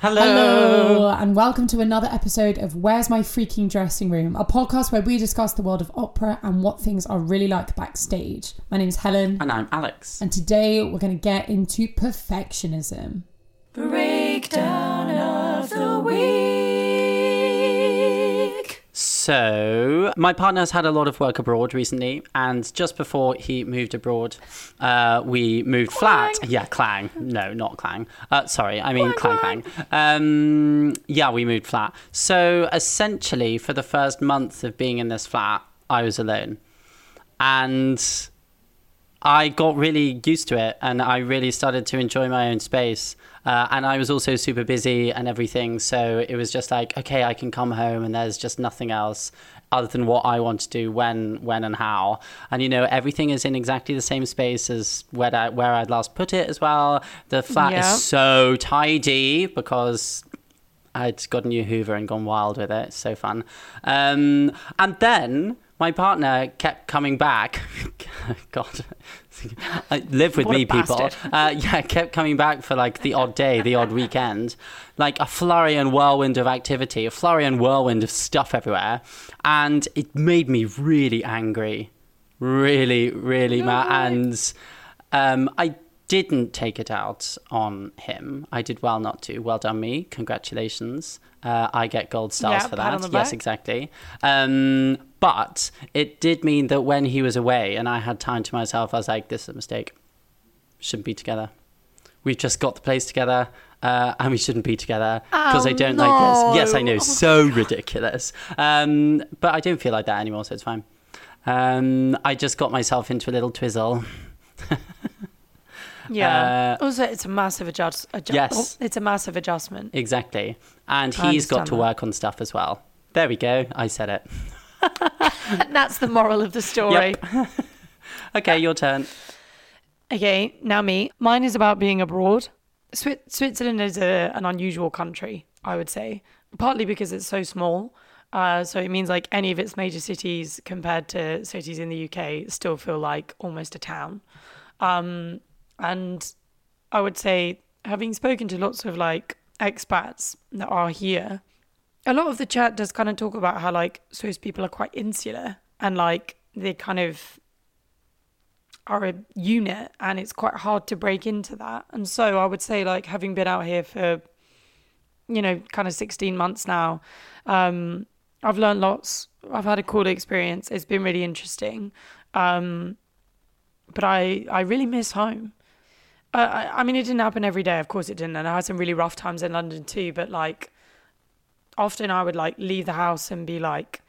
Hello. Hello, and welcome to another episode of Where's My Freaking Dressing Room, a podcast where we discuss the world of opera and what things are really like backstage. My name is Helen, And I'm Alex. and today we're going to get into perfectionism. Breakdown So, my partner has had a lot of work abroad recently, and just before he moved abroad, uh, we moved flat. Yeah, clang. No, not clang. Uh, sorry, I mean clang clang. Um, yeah, we moved flat. So, essentially, for the first month of being in this flat, I was alone. And I got really used to it and I really started to enjoy my own space. Uh, and I was also super busy and everything. So it was just like, okay, I can come home and there's just nothing else other than what I want to do when, when and how. And you know, everything is in exactly the same space as where, I, where I'd last put it as well. The flat Yeah. is so tidy because I'd got a new Hoover and gone wild with it. It's so fun. Um, and then my partner kept coming back. God, live with What me, people. Uh, yeah, kept coming back for like the odd day, the odd weekend, like a flurry and whirlwind of activity, a flurry and whirlwind of stuff everywhere, and it made me really angry, really, really mad. And um, I didn't take it out on him. I did well not to. Well done, me. Congratulations. Uh, I get gold stars Yeah, for that. Yes, exactly. Um, but it did mean that when he was away and I had time to myself, I was like, this is a mistake. Shouldn't be together. We've just got the place together. Uh, and we shouldn't be together because I Oh, don't like this. Yes, I know, so ridiculous. Um, but I don't feel like that anymore, so it's fine. Um, I just got myself into a little twizzle. Yeah. Uh, also, it's a massive adjust. adju- Yes. oh, it's a massive adjustment. Exactly. And I he's got to that. work on stuff as well. There we go. I said it. And that's the moral of the story. Okay, your turn. Okay, now me. Mine is about being abroad. Swi- Switzerland is a, an unusual country, I would say, partly because it's so small. Uh, so it means like any of its major cities compared to cities in the UK still feel like almost a town. Um, and I would say, having spoken to lots of like expats that are here, a lot of the chat does kind of talk about how like Swiss people are quite insular and like they kind of are a unit and it's quite hard to break into that. And so I would say like having been out here for you know kind of 16 months now um I've learned lots. I've had a cool experience. It's been really interesting. Um but I I really miss home. Uh, I, mean, it didn't happen every day. Of course, it didn't. And I had some really rough times in London too. But like, often I would like leave the house and be like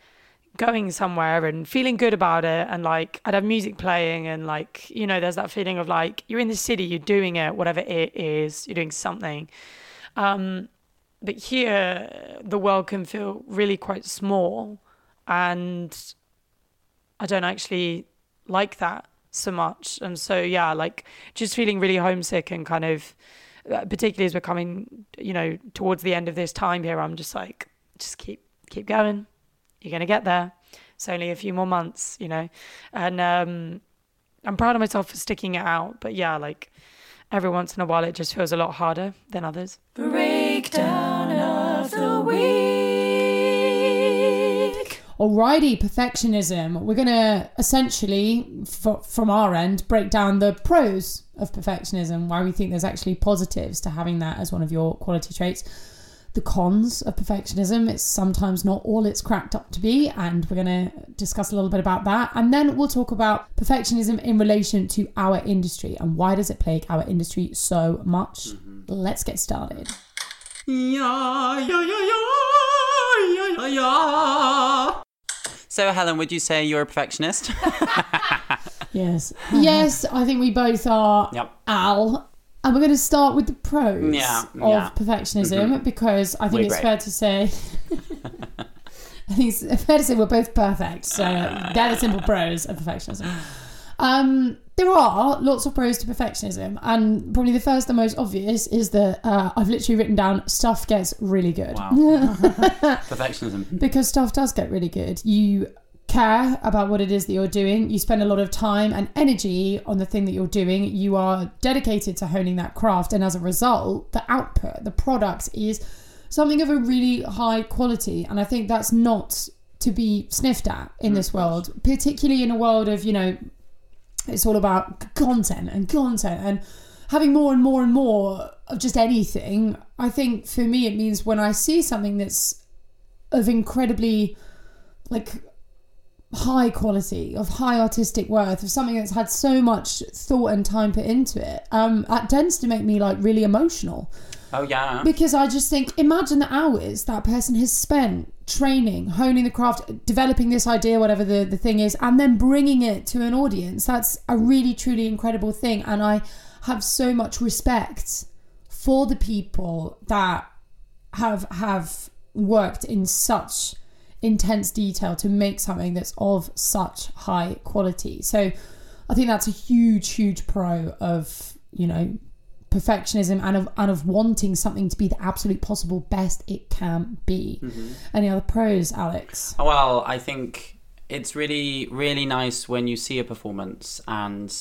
going somewhere and feeling good about it. And like, I'd have music playing and like, you know, there's that feeling of like you're in the city, you're doing it, whatever it is, you're doing something. Um, but here, the world can feel really quite small, and I don't actually like that so much. And so, yeah, like just feeling really homesick and kind of, uh, particularly as we're coming, you know, towards the end of this time here, I'm just like, just keep keep going. You're gonna get there. It's only a few more months, you know, and um, I'm proud of myself for sticking it out. But yeah, like every once in a while, it just feels a lot harder than others. Breakdown of the week. Alrighty, perfectionism. We're going to essentially, from our end, break down the pros of perfectionism, why we think there's actually positives to having that as one of your quality traits. The cons of perfectionism, it's sometimes not all it's cracked up to be, and we're going to discuss a little bit about that. And then we'll talk about perfectionism in relation to our industry and why does it plague our industry so much. Mm-hmm. Let's get started. Yeah, yeah, yeah, yeah, yeah, yeah. So, Helen, would you say you're a perfectionist? Yes. yes, I think we both are. Yep. Al. And we're going to start with the pros Yeah, of yeah. Mm-hmm. perfectionism because I think We're it's great. fair to say. I think it's fair to say we're both perfect. So they're the simple pros of perfectionism. Um, there are lots of pros to perfectionism, and probably the first and most obvious is that uh, I've literally written down stuff gets really good Wow. Perfectionism. because stuff does get really good. You care about what it is that you're doing. You spend a lot of time and energy on the thing that you're doing. You are dedicated to honing that craft, and as a result, the output, the product is something of a really high quality. And I think that's not to be sniffed at in this world, particularly in a world of you know, it's all about content and content and having more and more and more of just anything. I think for me, it means when I see something that's of incredibly like high quality, of high artistic worth, of something that's had so much thought and time put into it, um, that tends to make me like really emotional Oh yeah. because I just think, imagine the hours that person has spent training, honing the craft, developing this idea, whatever the, the thing is, and then bringing it to an audience. That's a really, truly incredible thing. And I have so much respect for the people that have have worked in such intense detail to make something that's of such high quality. So I think that's a huge, huge pro of, you know, perfectionism and of and of wanting something to be the absolute possible best it can be. Mm-hmm. Any other pros, Alex? Oh, well, I think it's really, really nice when you see a performance and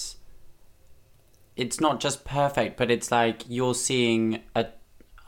it's not just perfect, but it's like you're seeing a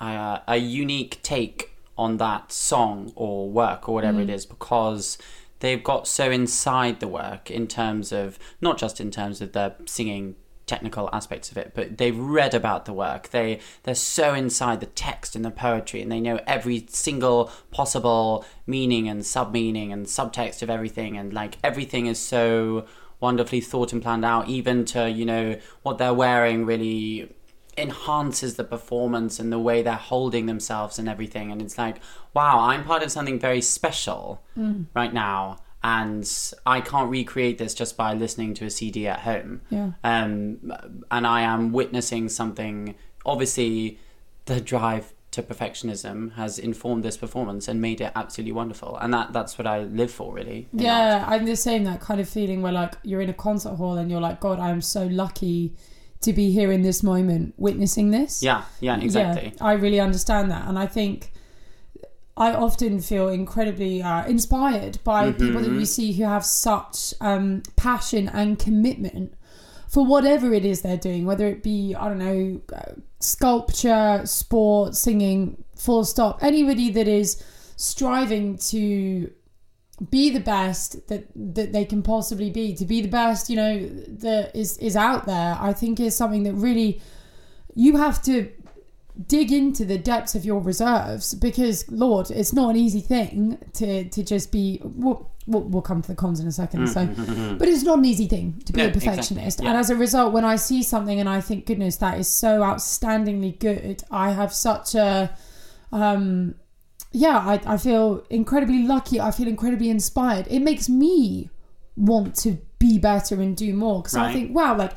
a, a unique take on that song or work or whatever it mm. is because they've got so inside the work in terms of not just in terms of the singing technical aspects of it but they've read about the work. They they're so inside the text and the poetry and they know every single possible meaning and sub meaning and subtext of everything and like everything is so wonderfully thought and planned out even to you know what they're wearing really enhances the performance and the way they're holding themselves and everything and it's like wow i'm part of something very special mm. right now and i can't recreate this just by listening to a cd at home Yeah. um and i am witnessing something obviously the drive to perfectionism has informed this performance and made it absolutely wonderful and that that's what i live for really in art. Yeah, I'm the same. That kind of feeling where like you're in a concert hall and you're like, God, I am so lucky to be here in this moment, witnessing this. yeah yeah exactly Yeah, I really understand that, and I think I often feel incredibly uh, inspired by people that you see who have such um, passion and commitment for whatever it is they're doing, whether it be I don't know, uh, sculpture, sport, singing, full stop. Anybody that is striving to be the best that that they can possibly be to be the best you know that is is out there i think is something that really you have to dig into the depths of your reserves because lord it's not an easy thing to to just be we'll, we'll, we'll come to the cons in a second so but it's not an easy thing to be No, a exactly, perfectionist yeah. and as a result when i see something and i think goodness that is so outstandingly good i have such a um yeah, I, I feel incredibly lucky. I feel incredibly inspired. It makes me want to be better and do more because I think, wow, like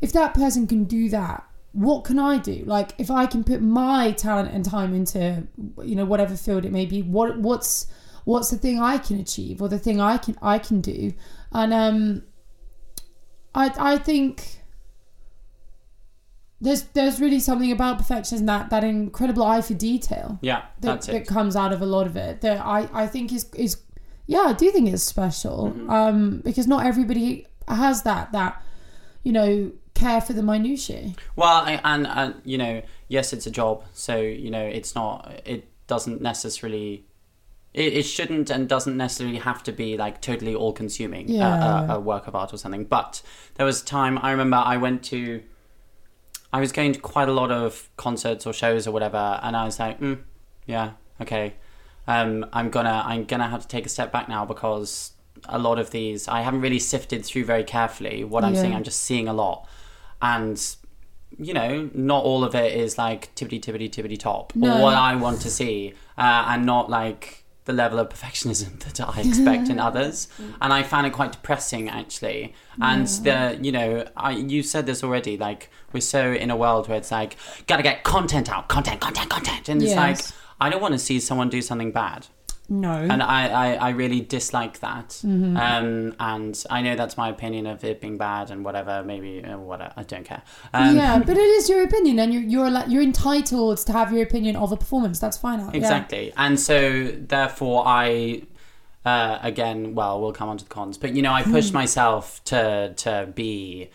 if that person can do that, what can I do? Like if I can put my talent and time into, you know, whatever field it may be, what what's what's the thing I can achieve or the thing I can I can do, and um, I I think there's there's really something about perfectionism that that incredible eye for detail yeah that, that comes out of a lot of it that I, I think is is yeah I do think it's special Mm-hmm. um because not everybody has that that you know care for the minutiae Well, I, and and you know, yes, it's a job, so you know, it's not. It doesn't necessarily. It, it shouldn't and doesn't necessarily have to be like totally all-consuming Yeah. a, a, a work of art or something. But there was a time I remember I went to. I was going to quite a lot of concerts or shows or whatever, and I was like, mm, yeah, okay. Um, I'm gonna I'm gonna have to take a step back now because a lot of these I haven't really sifted through very carefully what I'm Yeah. seeing. I'm just seeing a lot, and you know, not all of it is like tippity tippity tippity top No. or what I want to see, uh, and not like the level of perfectionism that I expect in others. And I found it quite depressing actually. And the you know, I you said this already. Like we're so in a world where it's like gotta get content out, content, content, content, and it's like I don't want to see someone do something bad no and I, I, I really dislike that. Mm-hmm. Um, and I know that's my opinion of it being bad and whatever. Maybe uh, whatever. I don't care. Um, yeah but it is your opinion and you're you're like you're entitled to have your opinion of a performance that's fine Al. Yeah. Exactly. And so therefore, I uh, again, well, we'll come on to the cons, but you know, I pushed myself to to be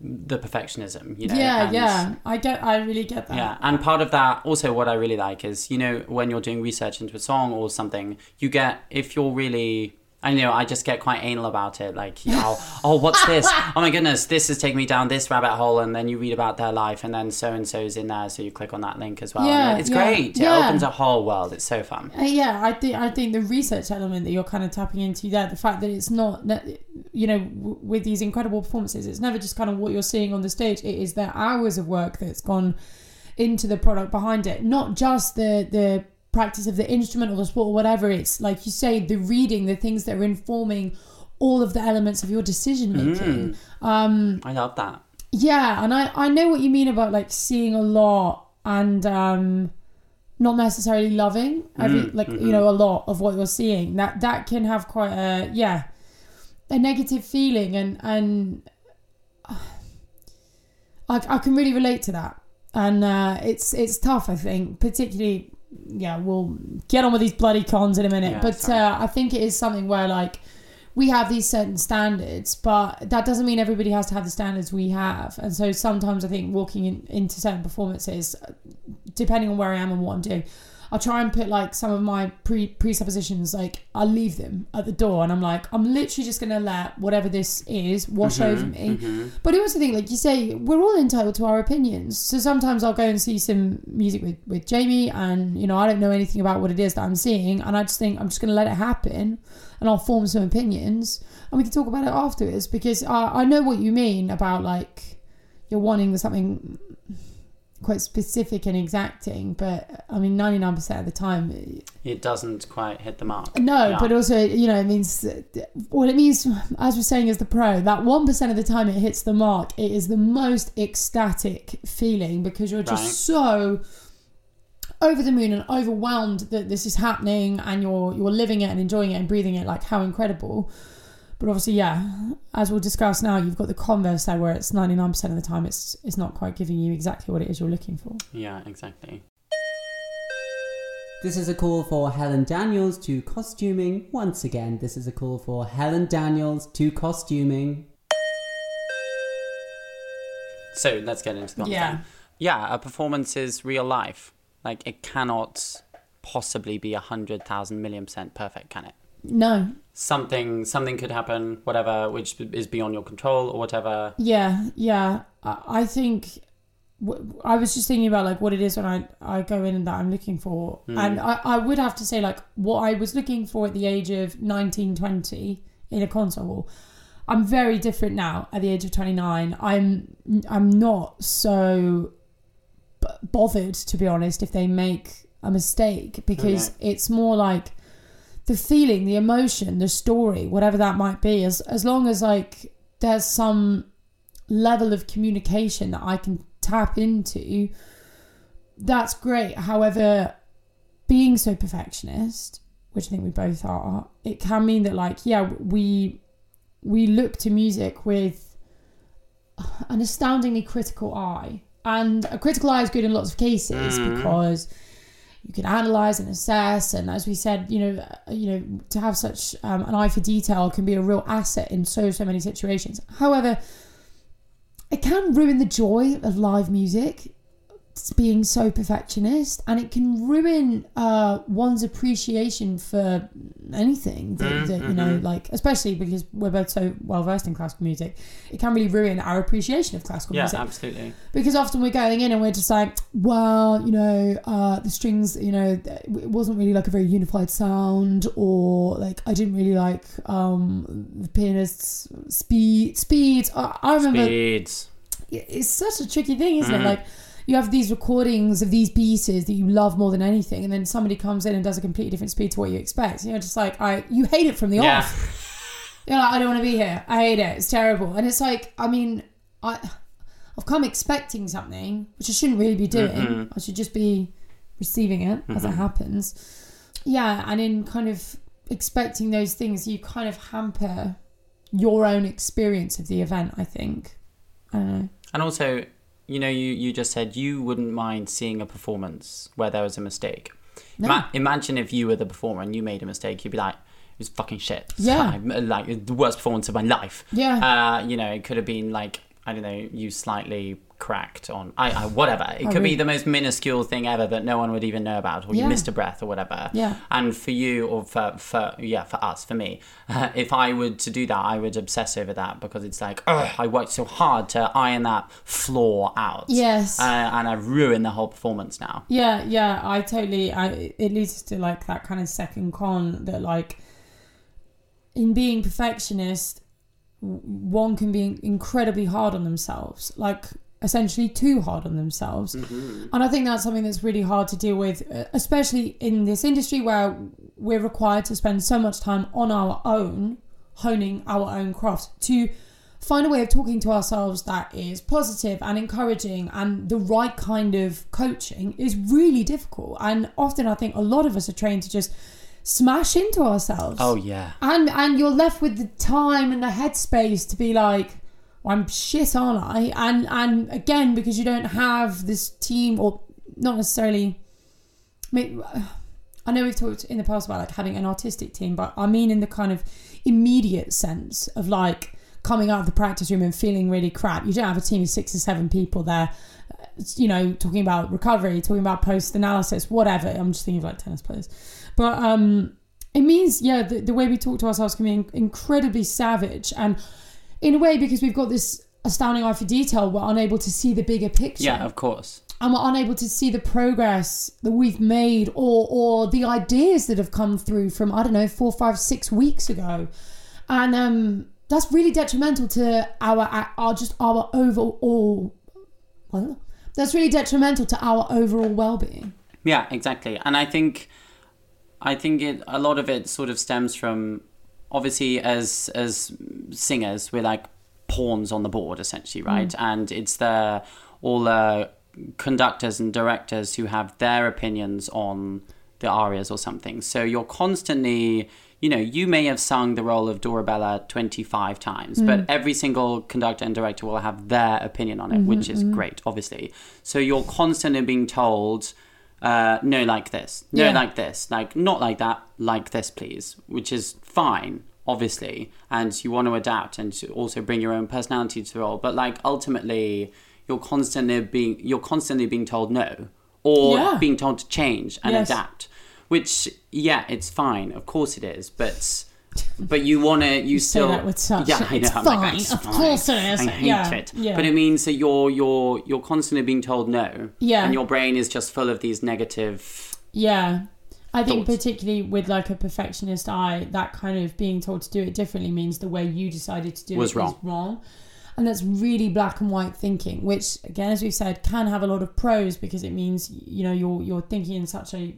the perfectionism. You know, yeah, and- yeah. I get. I really get that. yeah, and part of that, also, what I really like is, you know, when you're doing research into a song or something, you get, if you're really, I know, I just get quite anal about it. Like, you know, oh, what's this? Oh my goodness, this is taking me down this rabbit hole. And then you read about their life, and then so and so's in there. So you click on that link as well. Yeah, it's yeah, great. It opens a whole world. It's so fun. Uh, yeah, I think I think the research element that you're kind of tapping into there, the fact that it's not, you know, w- with these incredible performances, it's never just kind of what you're seeing on the stage. It is their hours of work that's gone into the product behind it, not just the the practice of the instrument or the sport or whatever. It's like you say, the reading, the things that are informing all of the elements of your decision making. Um, I love that. yeah, and I I know what you mean about like seeing a lot and um not necessarily loving every like you know a lot of what you're seeing. That that can have quite a yeah a negative feeling and and I I can really relate to that. And uh, it's it's tough, I think, particularly yeah, we'll get on with these bloody cons in a minute. Yeah, but uh, I think it is something where like we have these certain standards, but that doesn't mean everybody has to have the standards we have. And so sometimes I think walking in, into certain performances, depending on where I am and what I'm doing, I'll try and put like some of my pre presuppositions, like I'll leave them at the door, and I'm like, I'm literally just gonna let whatever this is wash mm-hmm, over me. Mm-hmm. But I also think, like you say, we're all entitled to our opinions. So sometimes I'll go and see some music with with Jamie, and you know I don't know anything about what it is that I'm seeing, and I just think I'm just gonna let it happen, and I'll form some opinions, and we can talk about it afterwards because I I know what you mean about like you're wanting something quite specific and exacting, but I mean, 99% of the time, uh, It doesn't quite hit the mark. no, Yeah. but also, you know, it means what it means, as we're saying, as the pro, that 1% of the time it hits the mark, it is the most ecstatic feeling because you're just Right. so over the moon and overwhelmed that this is happening and you're you're living it and enjoying it and breathing it like how incredible but obviously yeah as we'll discuss now you've got the converse there where it's 99% of the time it's it's not quite giving you exactly what it is you're looking for Yeah, exactly. This is a call for Helen Daniels to costuming. Once again, this is a call for Helen Daniels to costuming. So let's get into the content. Yeah. Yeah, a performance is real life. Like it cannot possibly be a hundred thousand million percent perfect, can it? No Something something could happen, whatever, which is beyond your control or whatever. Yeah, yeah. I, I think w- I was just thinking about like what it is when I, I go in and that I'm looking for. Hmm. And I, I would have to say like what I was looking for at the age of 19, 20 in a hall. I'm very different now at the age of 29. I'm I'm not so b- bothered to be honest if they make a mistake because it's more like the feeling, the emotion, the story, whatever that might be, as as long as like there's some level of communication that I can tap into, that's great. However, being so perfectionist, which I think we both are, it can mean that like, yeah, we we look to music with an astoundingly critical eye. And a critical eye is good in lots of cases mm. because you can analyze and assess. And as we said you know uh, you know to have such um, an eye for detail can be a real asset in so so many situations. However it can ruin the joy of live music being so perfectionist and it can ruin uh, one's appreciation for anything that, that you know like especially because we're both so well versed in classical music it can really ruin our appreciation of classical Yeah, music absolutely. because often we're going in and we're just like, well, you know, uh, the strings, you know, it wasn't really like a very unified sound, or like I didn't really like um, the pianist's speed. Speed. I, I remember Speeds. it's such a tricky thing, isn't it? Like you have these recordings of these pieces that you love more than anything, and then somebody comes in and does a completely different speed to what you expect. And you're just like, I, you hate it from the Yeah. off. You're like, I don't want to be here. I hate it. It's terrible. And it's like, I mean, I, I've come expecting something, which I shouldn't really be doing. Mm-hmm. I should just be receiving it as it mm-hmm. happens. Yeah, and in kind of expecting those things, you kind of hamper your own experience of the event. I think. I don't know. And also, you know, you, you just said you wouldn't mind seeing a performance where there was a mistake. No. Ma- imagine if you were the performer and you made a mistake, you'd be like, it was fucking shit. Yeah. Like the worst performance of my life. Yeah. Uh, you know, it could have been like I don't know, you slightly cracked on I, I whatever. It Oh, could really? be the most minuscule thing ever that no one would even know about, or Yeah. you missed a breath or whatever. Yeah. And for you, or for for yeah, for us, for me, uh, if I were to do that, I would obsess over that because it's like, oh, I worked so hard to iron that flaw out. Yes. Uh, and I've ruined the whole performance now. Yeah, yeah, I totally. I it leads to like that kind of second con that like in being perfectionist, one can be incredibly hard on themselves, like essentially too hard on themselves, and I think that's something that's really hard to deal with, uh, especially in this industry where we're required to spend so much time on our own, honing our own craft to find a way of talking to ourselves that is positive and encouraging and the right kind of coaching is really difficult. And often I think a lot of us are trained to just smash into ourselves. Oh yeah. And and you're left with the time and the headspace to be like, I'm shit, aren't I? And and again, because you don't have this team or not necessarily may- I know we've talked in the past about like having an artistic team, but I mean in the kind of immediate sense of like coming out of the practice room and feeling really crap. You don't have a team of six or seven people there, you know, talking about recovery, talking about post analysis, whatever. I'm just thinking of like tennis players, but um, it means yeah, the, the way we talk to ourselves can be in- incredibly savage, and in a way because we've got this astounding eye for detail, we're unable to see the bigger picture Yeah, of course. and we're unable to see the progress that we've made or or the ideas that have come through from I don't know four, five, six weeks ago, and um, that's really detrimental to our our just our overall. Well, that's really detrimental to our overall well-being. Yeah, exactly. And I think I think it a lot of it sort of stems from obviously as as singers we're like pawns on the board essentially, mm. right? And it's the all the conductors and directors who have their opinions on the arias or something. So you're constantly you know, you may have sung the role of Dorabella 25 times, but mm. every single conductor and director will have their opinion on it, mm-hmm, which is mm-hmm. great, obviously. So you're constantly being told, uh, no, like this, no, Yeah. like this, like not like that, like this, please, which is fine, obviously. And you want to adapt and to also bring your own personality to the role. But like ultimately, you're constantly being you're constantly being told no or Yeah. being told to change and Yes. adapt. Which yeah, it's fine, of course it is, but. But you want to, you, say still, that with such- yeah, I know. it's I'm like, fine, "It's of fine. course it is." I hate Yeah, it. yeah. But it means that you're you're you're constantly being told no. Yeah. And your brain is just full of these negative. Yeah. I think Thoughts? particularly with like a perfectionist eye, that kind of being told to do it differently means the way you decided to do Was it wrong. is wrong. And that's really black and white thinking, which again, as we've said, can have a lot of pros because it means you know you're you're thinking in such a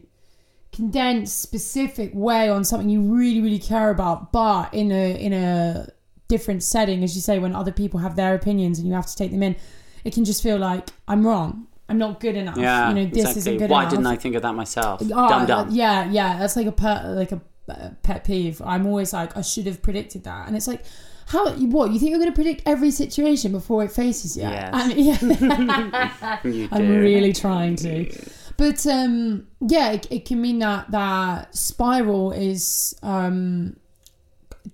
condensed, specific way on something you really, really care about, but in a in a different setting, as you say, when other people have their opinions and you have to take them in, it can just feel like I'm wrong. I'm not good enough. Yeah, you know, this exactly. isn't good Why enough. didn't I think of that myself? Oh, dumb, dumb. Yeah, yeah, that's like a pet, like a uh, pet peeve. I'm always like, I should have predicted that, and it's like, how? What you think you're going to predict every situation before it faces you? Yes. And, yeah, You I'm really trying to. But um, yeah, it, it can mean that that spiral is um,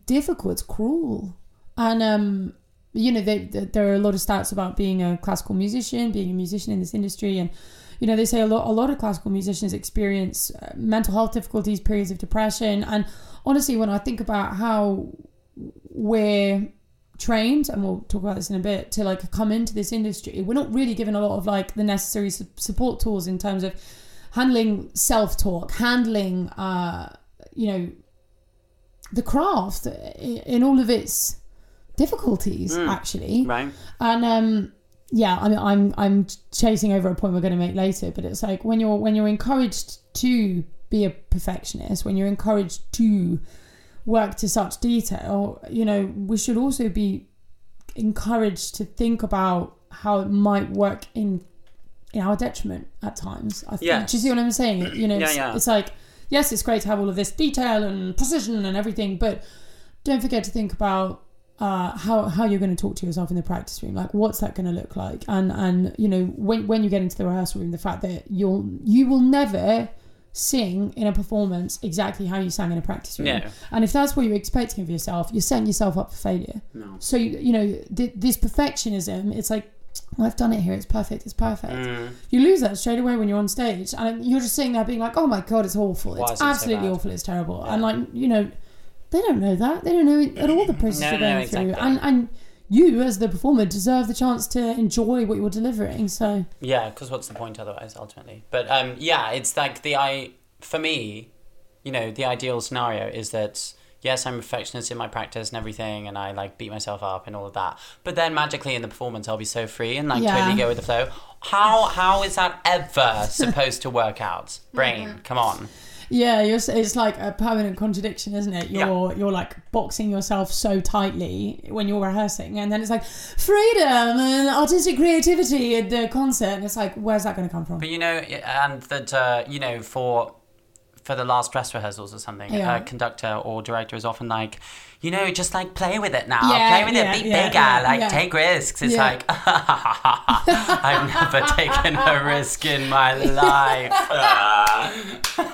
difficult. It's cruel, and um, you know, they, they, there are a lot of stats about being a classical musician, being a musician in this industry, and you know, they say a lot. A lot of classical musicians experience uh, mental health difficulties, periods of depression, and honestly, when I think about how we're trained and we'll talk about this in a bit to like come into this industry we're not really given a lot of like the necessary su- support tools in terms of handling self-talk handling uh you know the craft in all of its difficulties actually Right? and um yeah I mean, i'm i'm chasing over a point we're going to make later but it's like when you're when you're encouraged to be a perfectionist when you're encouraged to work to such detail you know we should also be encouraged to think about how it might work in in our detriment at times I think, Yes. do you see what i'm saying you know Yeah, it's, yeah. it's like yes it's great to have all of this detail and precision and everything but don't forget to think about uh, how how you're going to talk to yourself in the practice room. Like, what's that going to look like? And and you know, when when you get into the rehearsal room, the fact that you'll you will never sing in a performance exactly how you sang in a practice room. No. And if that's what you're expecting of yourself, you're setting yourself up for failure. No. So you, you know th- this perfectionism. It's like "Well, I've done it here. It's perfect. It's perfect. Mm. You lose that straight away when you're on stage, and you're just sitting there being like, "Oh my god, it's awful. Why It's is it so absolutely bad?" awful. It's terrible." Yeah. And like you know, they don't know that. They don't know at all the process No, you're no, going exactly. through, and and you as the performer deserve the chance to enjoy what you're delivering. So Yeah, because what's the point otherwise, ultimately? But um, yeah, it's like the I for me, you know, the ideal scenario is that yes, I'm a perfectionist in my practice and everything, and I like beat myself up and all of that. But then magically in the performance, I'll be so free and like Yeah. totally go with the flow. How how is that ever supposed to work out? Brain, come on. Yeah, you're, it's like a permanent contradiction, isn't it? You're you're like boxing yourself so tightly when you're rehearsing, and then it's like freedom and artistic creativity at the concert, and it's like, where's that going to come from? But you know, and that uh, you know for for the last dress rehearsals or something, Yeah. a conductor or director is often like, you know, just like play with it now, Yeah, play with yeah, it, be yeah, bigger, yeah, like yeah. take risks. It's Yeah. like I've never taken a risk in my life.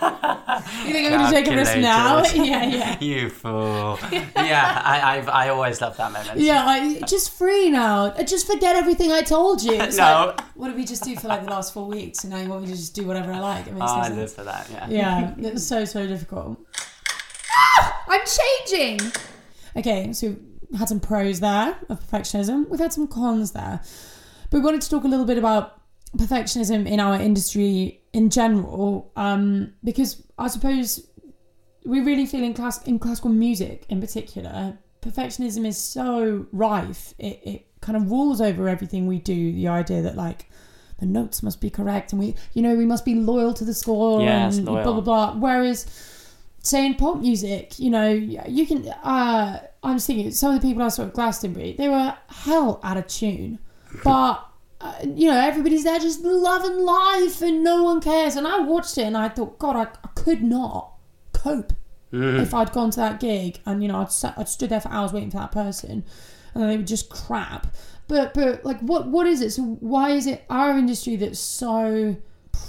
You think I'm going to take a risk now? Yeah, yeah. you fool. Yeah, I I've, I always love that moment. Yeah, I, just free now. Just forget everything I told you. It's No. like, what did we just do for like the last four weeks? And now you want me to just do whatever I like. It makes Oh, no I sense. live for that. Yeah. Yeah, it's so so difficult. Ah, I'm changing. Okay, so we've had some pros there of perfectionism. We've had some cons there, but we wanted to talk a little bit about perfectionism in our industry in general, um, because I suppose we really feel in class in classical music in particular, perfectionism is so rife. It it kind of rules over everything we do. The idea that like the notes must be correct and we you know we must be loyal to the score Yes, and loyal. blah blah blah whereas say in pop music you know you can uh i'm just thinking some of the people i saw at glastonbury they were hell out of tune but uh, you know everybody's there just loving life and no one cares. And i watched it and i thought god i, I could not cope if i'd gone to that gig. And you know i'd, sat, I'd stood there for hours waiting for that person. And they were just crap. But but like what what is it? So why is it our industry that's so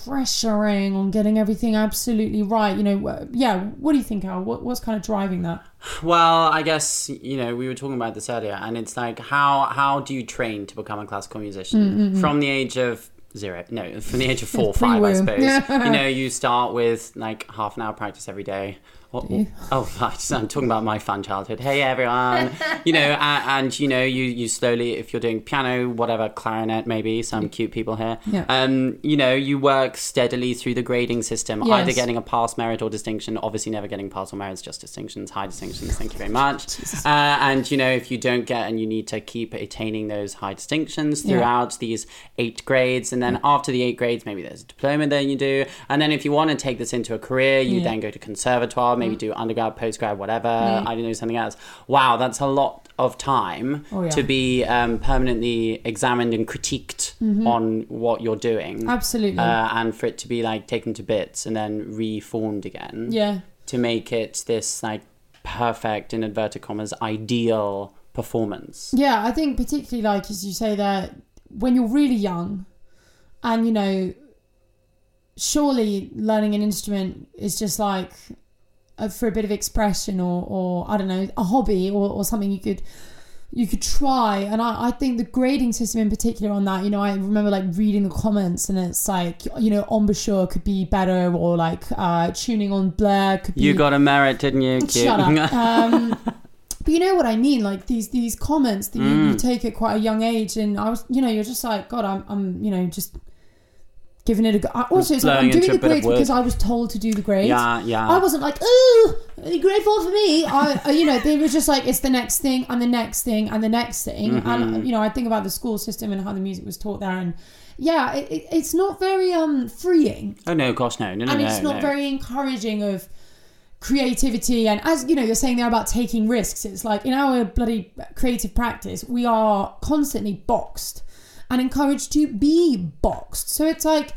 pressuring on getting everything absolutely right you know yeah what do you think al what, what's kind of driving that Well, I guess you know we were talking about this earlier, and it's like how how do you train to become a classical musician mm, mm, mm. from the age of zero? No, from the age of four, five, I suppose. you know, you start with like half an hour practice every day. Oh, you? oh, just- I'm talking about my fun childhood. Hey everyone, you know, and, and you know, you you slowly, if you're doing piano, whatever, clarinet, maybe some cute people here. Yeah. Um, you know, you work steadily through the grading system, either getting a pass, merit, or distinction. Obviously, never getting pass or merits, just distinctions, high distinctions. Thank you very much. Uh, and you know, if you don't get, and you need to keep attaining those high distinctions Yeah. throughout these eight grades, and then after the eight grades, maybe there's a diploma that you do, and then if you want to take this into a career, you Yeah. then go to conservatoire, maybe do undergrad, postgrad, whatever. I don't know something else. Wow, that's a lot of time Oh, yeah. to be um, permanently examined and critiqued on what you're doing absolutely uh, and for it to be like taken to bits and then reformed again yeah to make it this like perfect in inverted commas ideal performance Yeah, I think particularly like as you say that when you're really young, and you know, surely learning an instrument is just like for a bit of expression or or I don't know a hobby or, or something you could you could try and I, I think the grading system in particular on that you know I remember like reading the comments and it's like you know embouchure could be better or like uh tuning on Blair could be you got a merit didn't you Cute. Shut up. Um, but you know what I mean, like these these comments that you, Mm. you take at quite a young age, and I was, you know, you're just like, God, I'm, I'm, you know, just giving it a go. I- Also, it's like, I'm doing the grades because I was told to do the grades. yeah yeah I wasn't like, ooh, grade four for me. I, you know, they were just like, it's the next thing and the next thing and the next thing. Mm-hmm. And you know, I think about the school system and how the music was taught there, and yeah, it, it, it's not very um freeing oh no gosh no no no and no, it's not no. very encouraging of creativity and as you know you're saying there about taking risks it's like in our bloody creative practice we are constantly boxed and encouraged to be boxed. So it's like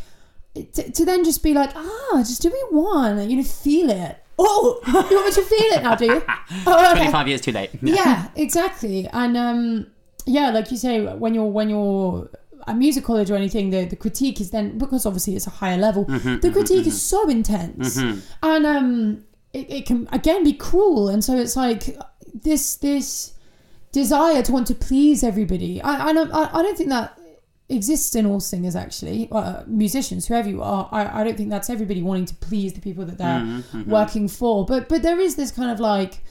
to, to then just be like ah just do me one you know feel it. Oh you want me to feel it now do you? Oh, okay. 25 years too late. Yeah exactly. And um yeah like you say when you're when you're at music college or anything, the, the critique is then because obviously it's a higher level. Mm-hmm, the critique is so intense, and um, it, it can again be cruel, and so it's like this this desire to want to please everybody. I I don't I, I don't think that exists in all singers actually, uh, musicians, whoever you are. I, I don't think that's everybody wanting to please the people that they're Mm-hmm, working for. But but there is this kind of like,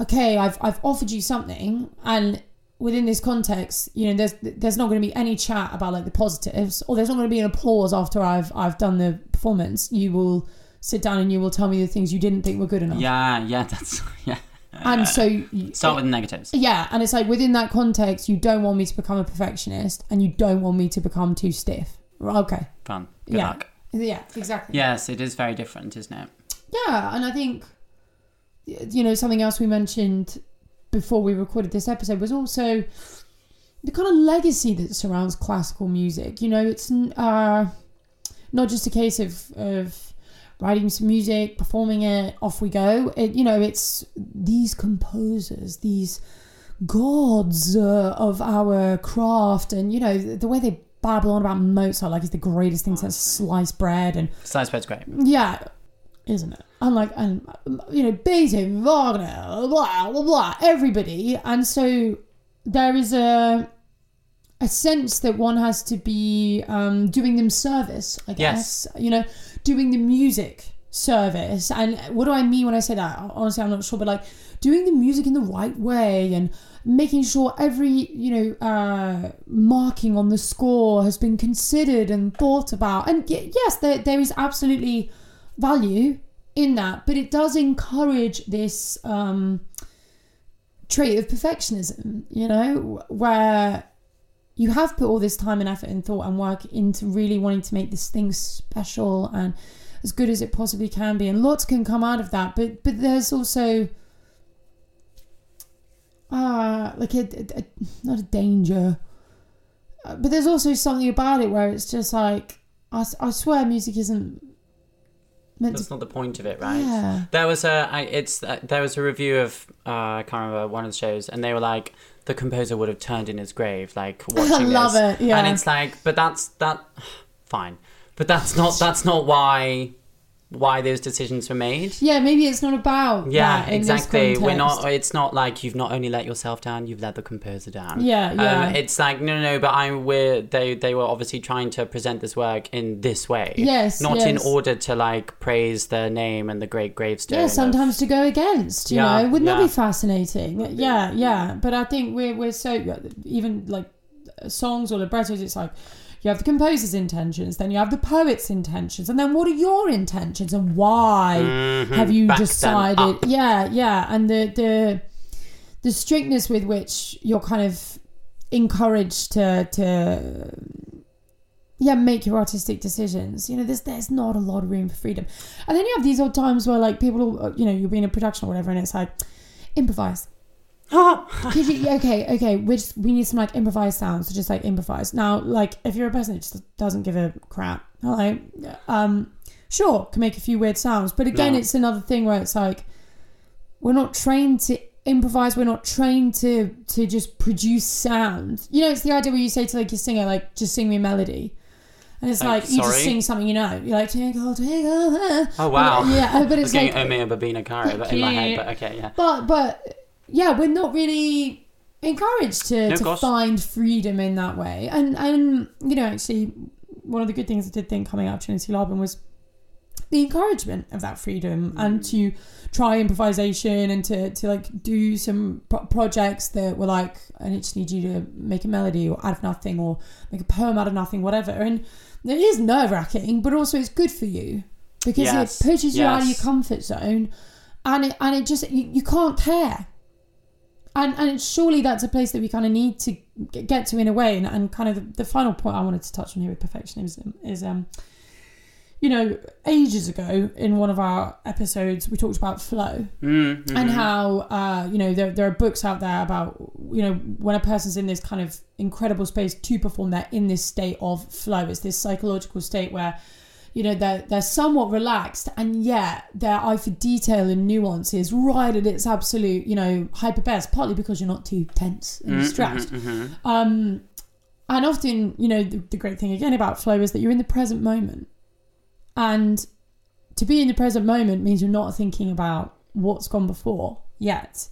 okay, I've I've offered you something, and within this context, you know, there's there's not going to be any chat about like the positives, or there's not going to be an applause after I've I've done the performance. You will sit down and you will tell me the things you didn't think were good enough. Yeah, yeah, that's yeah. And so you, Start with the negatives. yeah, and it's like within that context, you don't want me to become a perfectionist, and you don't want me to become too stiff. Okay, Fun. Good yeah, luck. yeah, exactly. Yes, it is very different, isn't it? Yeah, and I think you know something else we mentioned before we recorded this episode was also the kind of legacy that surrounds classical music. You know, it's uh, not just a case of of writing some music, performing it, off we go. It, you know, it's these composers, these gods uh, of our craft, and you know the, the way they babble on about Mozart like he's the greatest thing since sliced bread and Slice bread's great. yeah, isn't it? Unlike, and you know, Beethoven, Wagner, blah blah blah, everybody, and so there is a a sense that one has to be um, doing them service. I guess you know, doing the music service. And what do I mean when I say that? Honestly, I'm not sure, but like doing the music in the right way and making sure every you know uh, marking on the score has been considered and thought about. And yes, there there is absolutely value in that, but it does encourage this um, trait of perfectionism. You know, where you have put all this time and effort and thought and work into really wanting to make this thing special and as good as it possibly can be and lots can come out of that but but there's also uh like a, a- not a danger uh, but there's also something about it where it's just like i, I swear music isn't meant That's to not the point of it, right? Yeah. There was a I, it's uh, there was a review of uh, I can't remember one of the shows, and they were like the composer would have turned in his grave, like watching love this. it, yeah. And it's like, but that's that, fine, but that's not that's not why why those decisions were made. yeah maybe it's not about Yeah, that in this exactly. We're not. It's not like you've not only let yourself down, you've let the composer down. Yeah, yeah. Um, it's like no, no, no. But I'm. We're they. They were obviously trying to present this work in this way. Yes, Not in order to like praise their name and the great gravestone. yeah of- sometimes to go against you Yeah, know wouldn't that be fascinating yeah yeah but i think we're we're so even like songs or librettos it's like you have the composer's intentions then you have the poet's intentions and then what are your intentions and why have you Mm-hmm. Back decided yeah yeah and the the the strictness with which you're kind of encouraged to to yeah, make your artistic decisions. You know, there's there's not a lot of room for freedom. And then you have these odd times where like people, you know, you'll be in a production or whatever, and it's like improvise. Could you, okay, okay, we just we need some like improvised sounds to just like improvise. Now, like if you're a person that just doesn't give a crap, hello, um, sure, can make a few weird sounds, but again, No. it's another thing where it's like we're not trained to improvise. We're not trained to to just produce sound. You know, it's the idea where you say to like your singer, like, just sing me a melody. And it's Like, like, you just sorry? sing something you know. You're like, tinkle, tinkle. uh," Oh wow. Yeah, but I it's was getting like, O mio babbino caro but in my head, but okay, yeah. but but yeah, we're not really encouraged to, No, to find freedom in that way. And and you know, actually, one of the good things I did think coming out of Trinity Laban was the encouragement of that freedom mm. and to try improvisation and to, to like do some pro- projects that were like I just need you to make a melody or out of nothing or make a poem out of nothing whatever. And it is nerve wracking but also it's good for you because Yes, it pushes you out of your comfort zone and it and it just you, you can't care and and surely that's a place that we kind of need to get to in a way. And, and kind of the, the final point i wanted to touch on here with perfectionism is um you know ages ago in one of our episodes we talked about flow. Mm, mhm. and how uh, you know there, there are books out there about you know when a person's in this kind of incredible space to perform they're in this state of flow. It's this psychological state where you know they're they're somewhat relaxed and yet their eye for detail and nuance is right at its absolute you know hyper best partly because you're not too tense and Mm, stressed mhm, mhm. um And often, you know, the, the great thing again about flow is that you're in the present moment. And to be in the present moment means you're not thinking about what's gone before yet.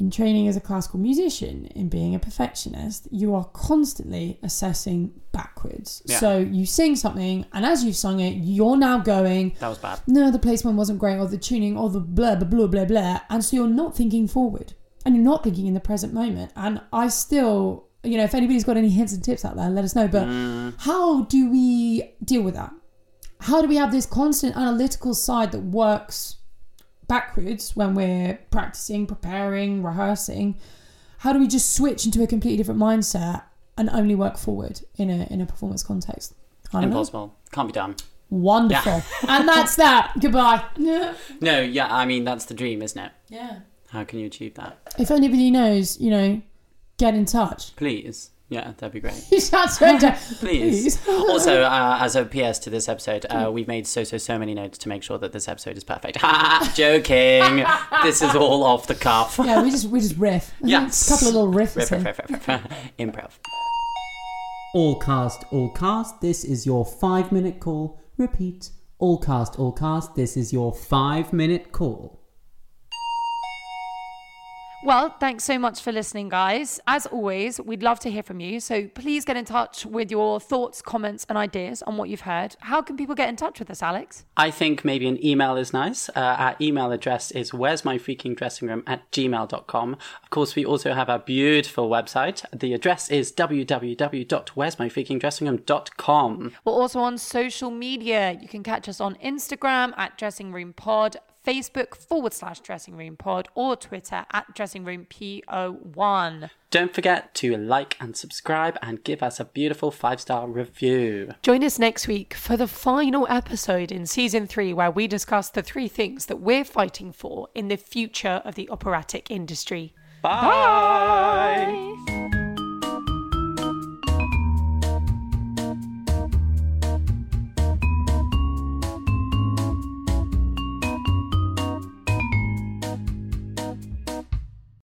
In training as a classical musician, in being a perfectionist, you are constantly assessing backwards. Yeah. So you sing something, and as you've sung it, you're now going, That was bad. no, the placement wasn't great, or the tuning, or the blah, blah, blah, blah, blah. And so you're not thinking forward and you're not thinking in the present moment. And I still, you know, if anybody's got any hints and tips out there, let us know. But mm. how do we deal with that? How do we have this constant analytical side that works backwards when we're practicing, preparing, rehearsing? How do we just switch into a completely different mindset and only work forward in a in a performance context? I don't know. Impossible. Can't be done. Wonderful. and that's that. Goodbye. No, yeah, I mean, that's the dream, isn't it? Yeah. How can you achieve that? If anybody knows, you know, get in touch. Please. Yeah, that'd be great. You sound so down. Please. also, uh, as a PS to this episode, uh, we've made so, so, so many notes to make sure that this episode is perfect. Ha ha! Joking. this is all off the cuff. Yeah, we just we just riff. Yes. a couple of little riffs. Riff, riff, riff, riff, riff. Improv. All cast, all cast. This is your five minute call. Repeat. All cast, all cast. This is your five minute call. Well, thanks so much for listening, guys. As always, we'd love to hear from you. So please get in touch with your thoughts, comments, and ideas on what you've heard. How can people get in touch with us, Alex? I think maybe an email is nice. Uh, our email address is where's my freaking dressing room at gmail.com. Of course, we also have our beautiful website. The address is www.where'smyfreakingdressingroom.com. We're also on social media. You can catch us on Instagram at Dressing Room Pod, Facebook forward slash Dressing Room Pod, or Twitter at Dressing Room PO1. Don't forget to like and subscribe and give us a beautiful five star review. Join us next week for the final episode in season three, where we discuss the three things that we're fighting for in the future of the operatic industry. Bye.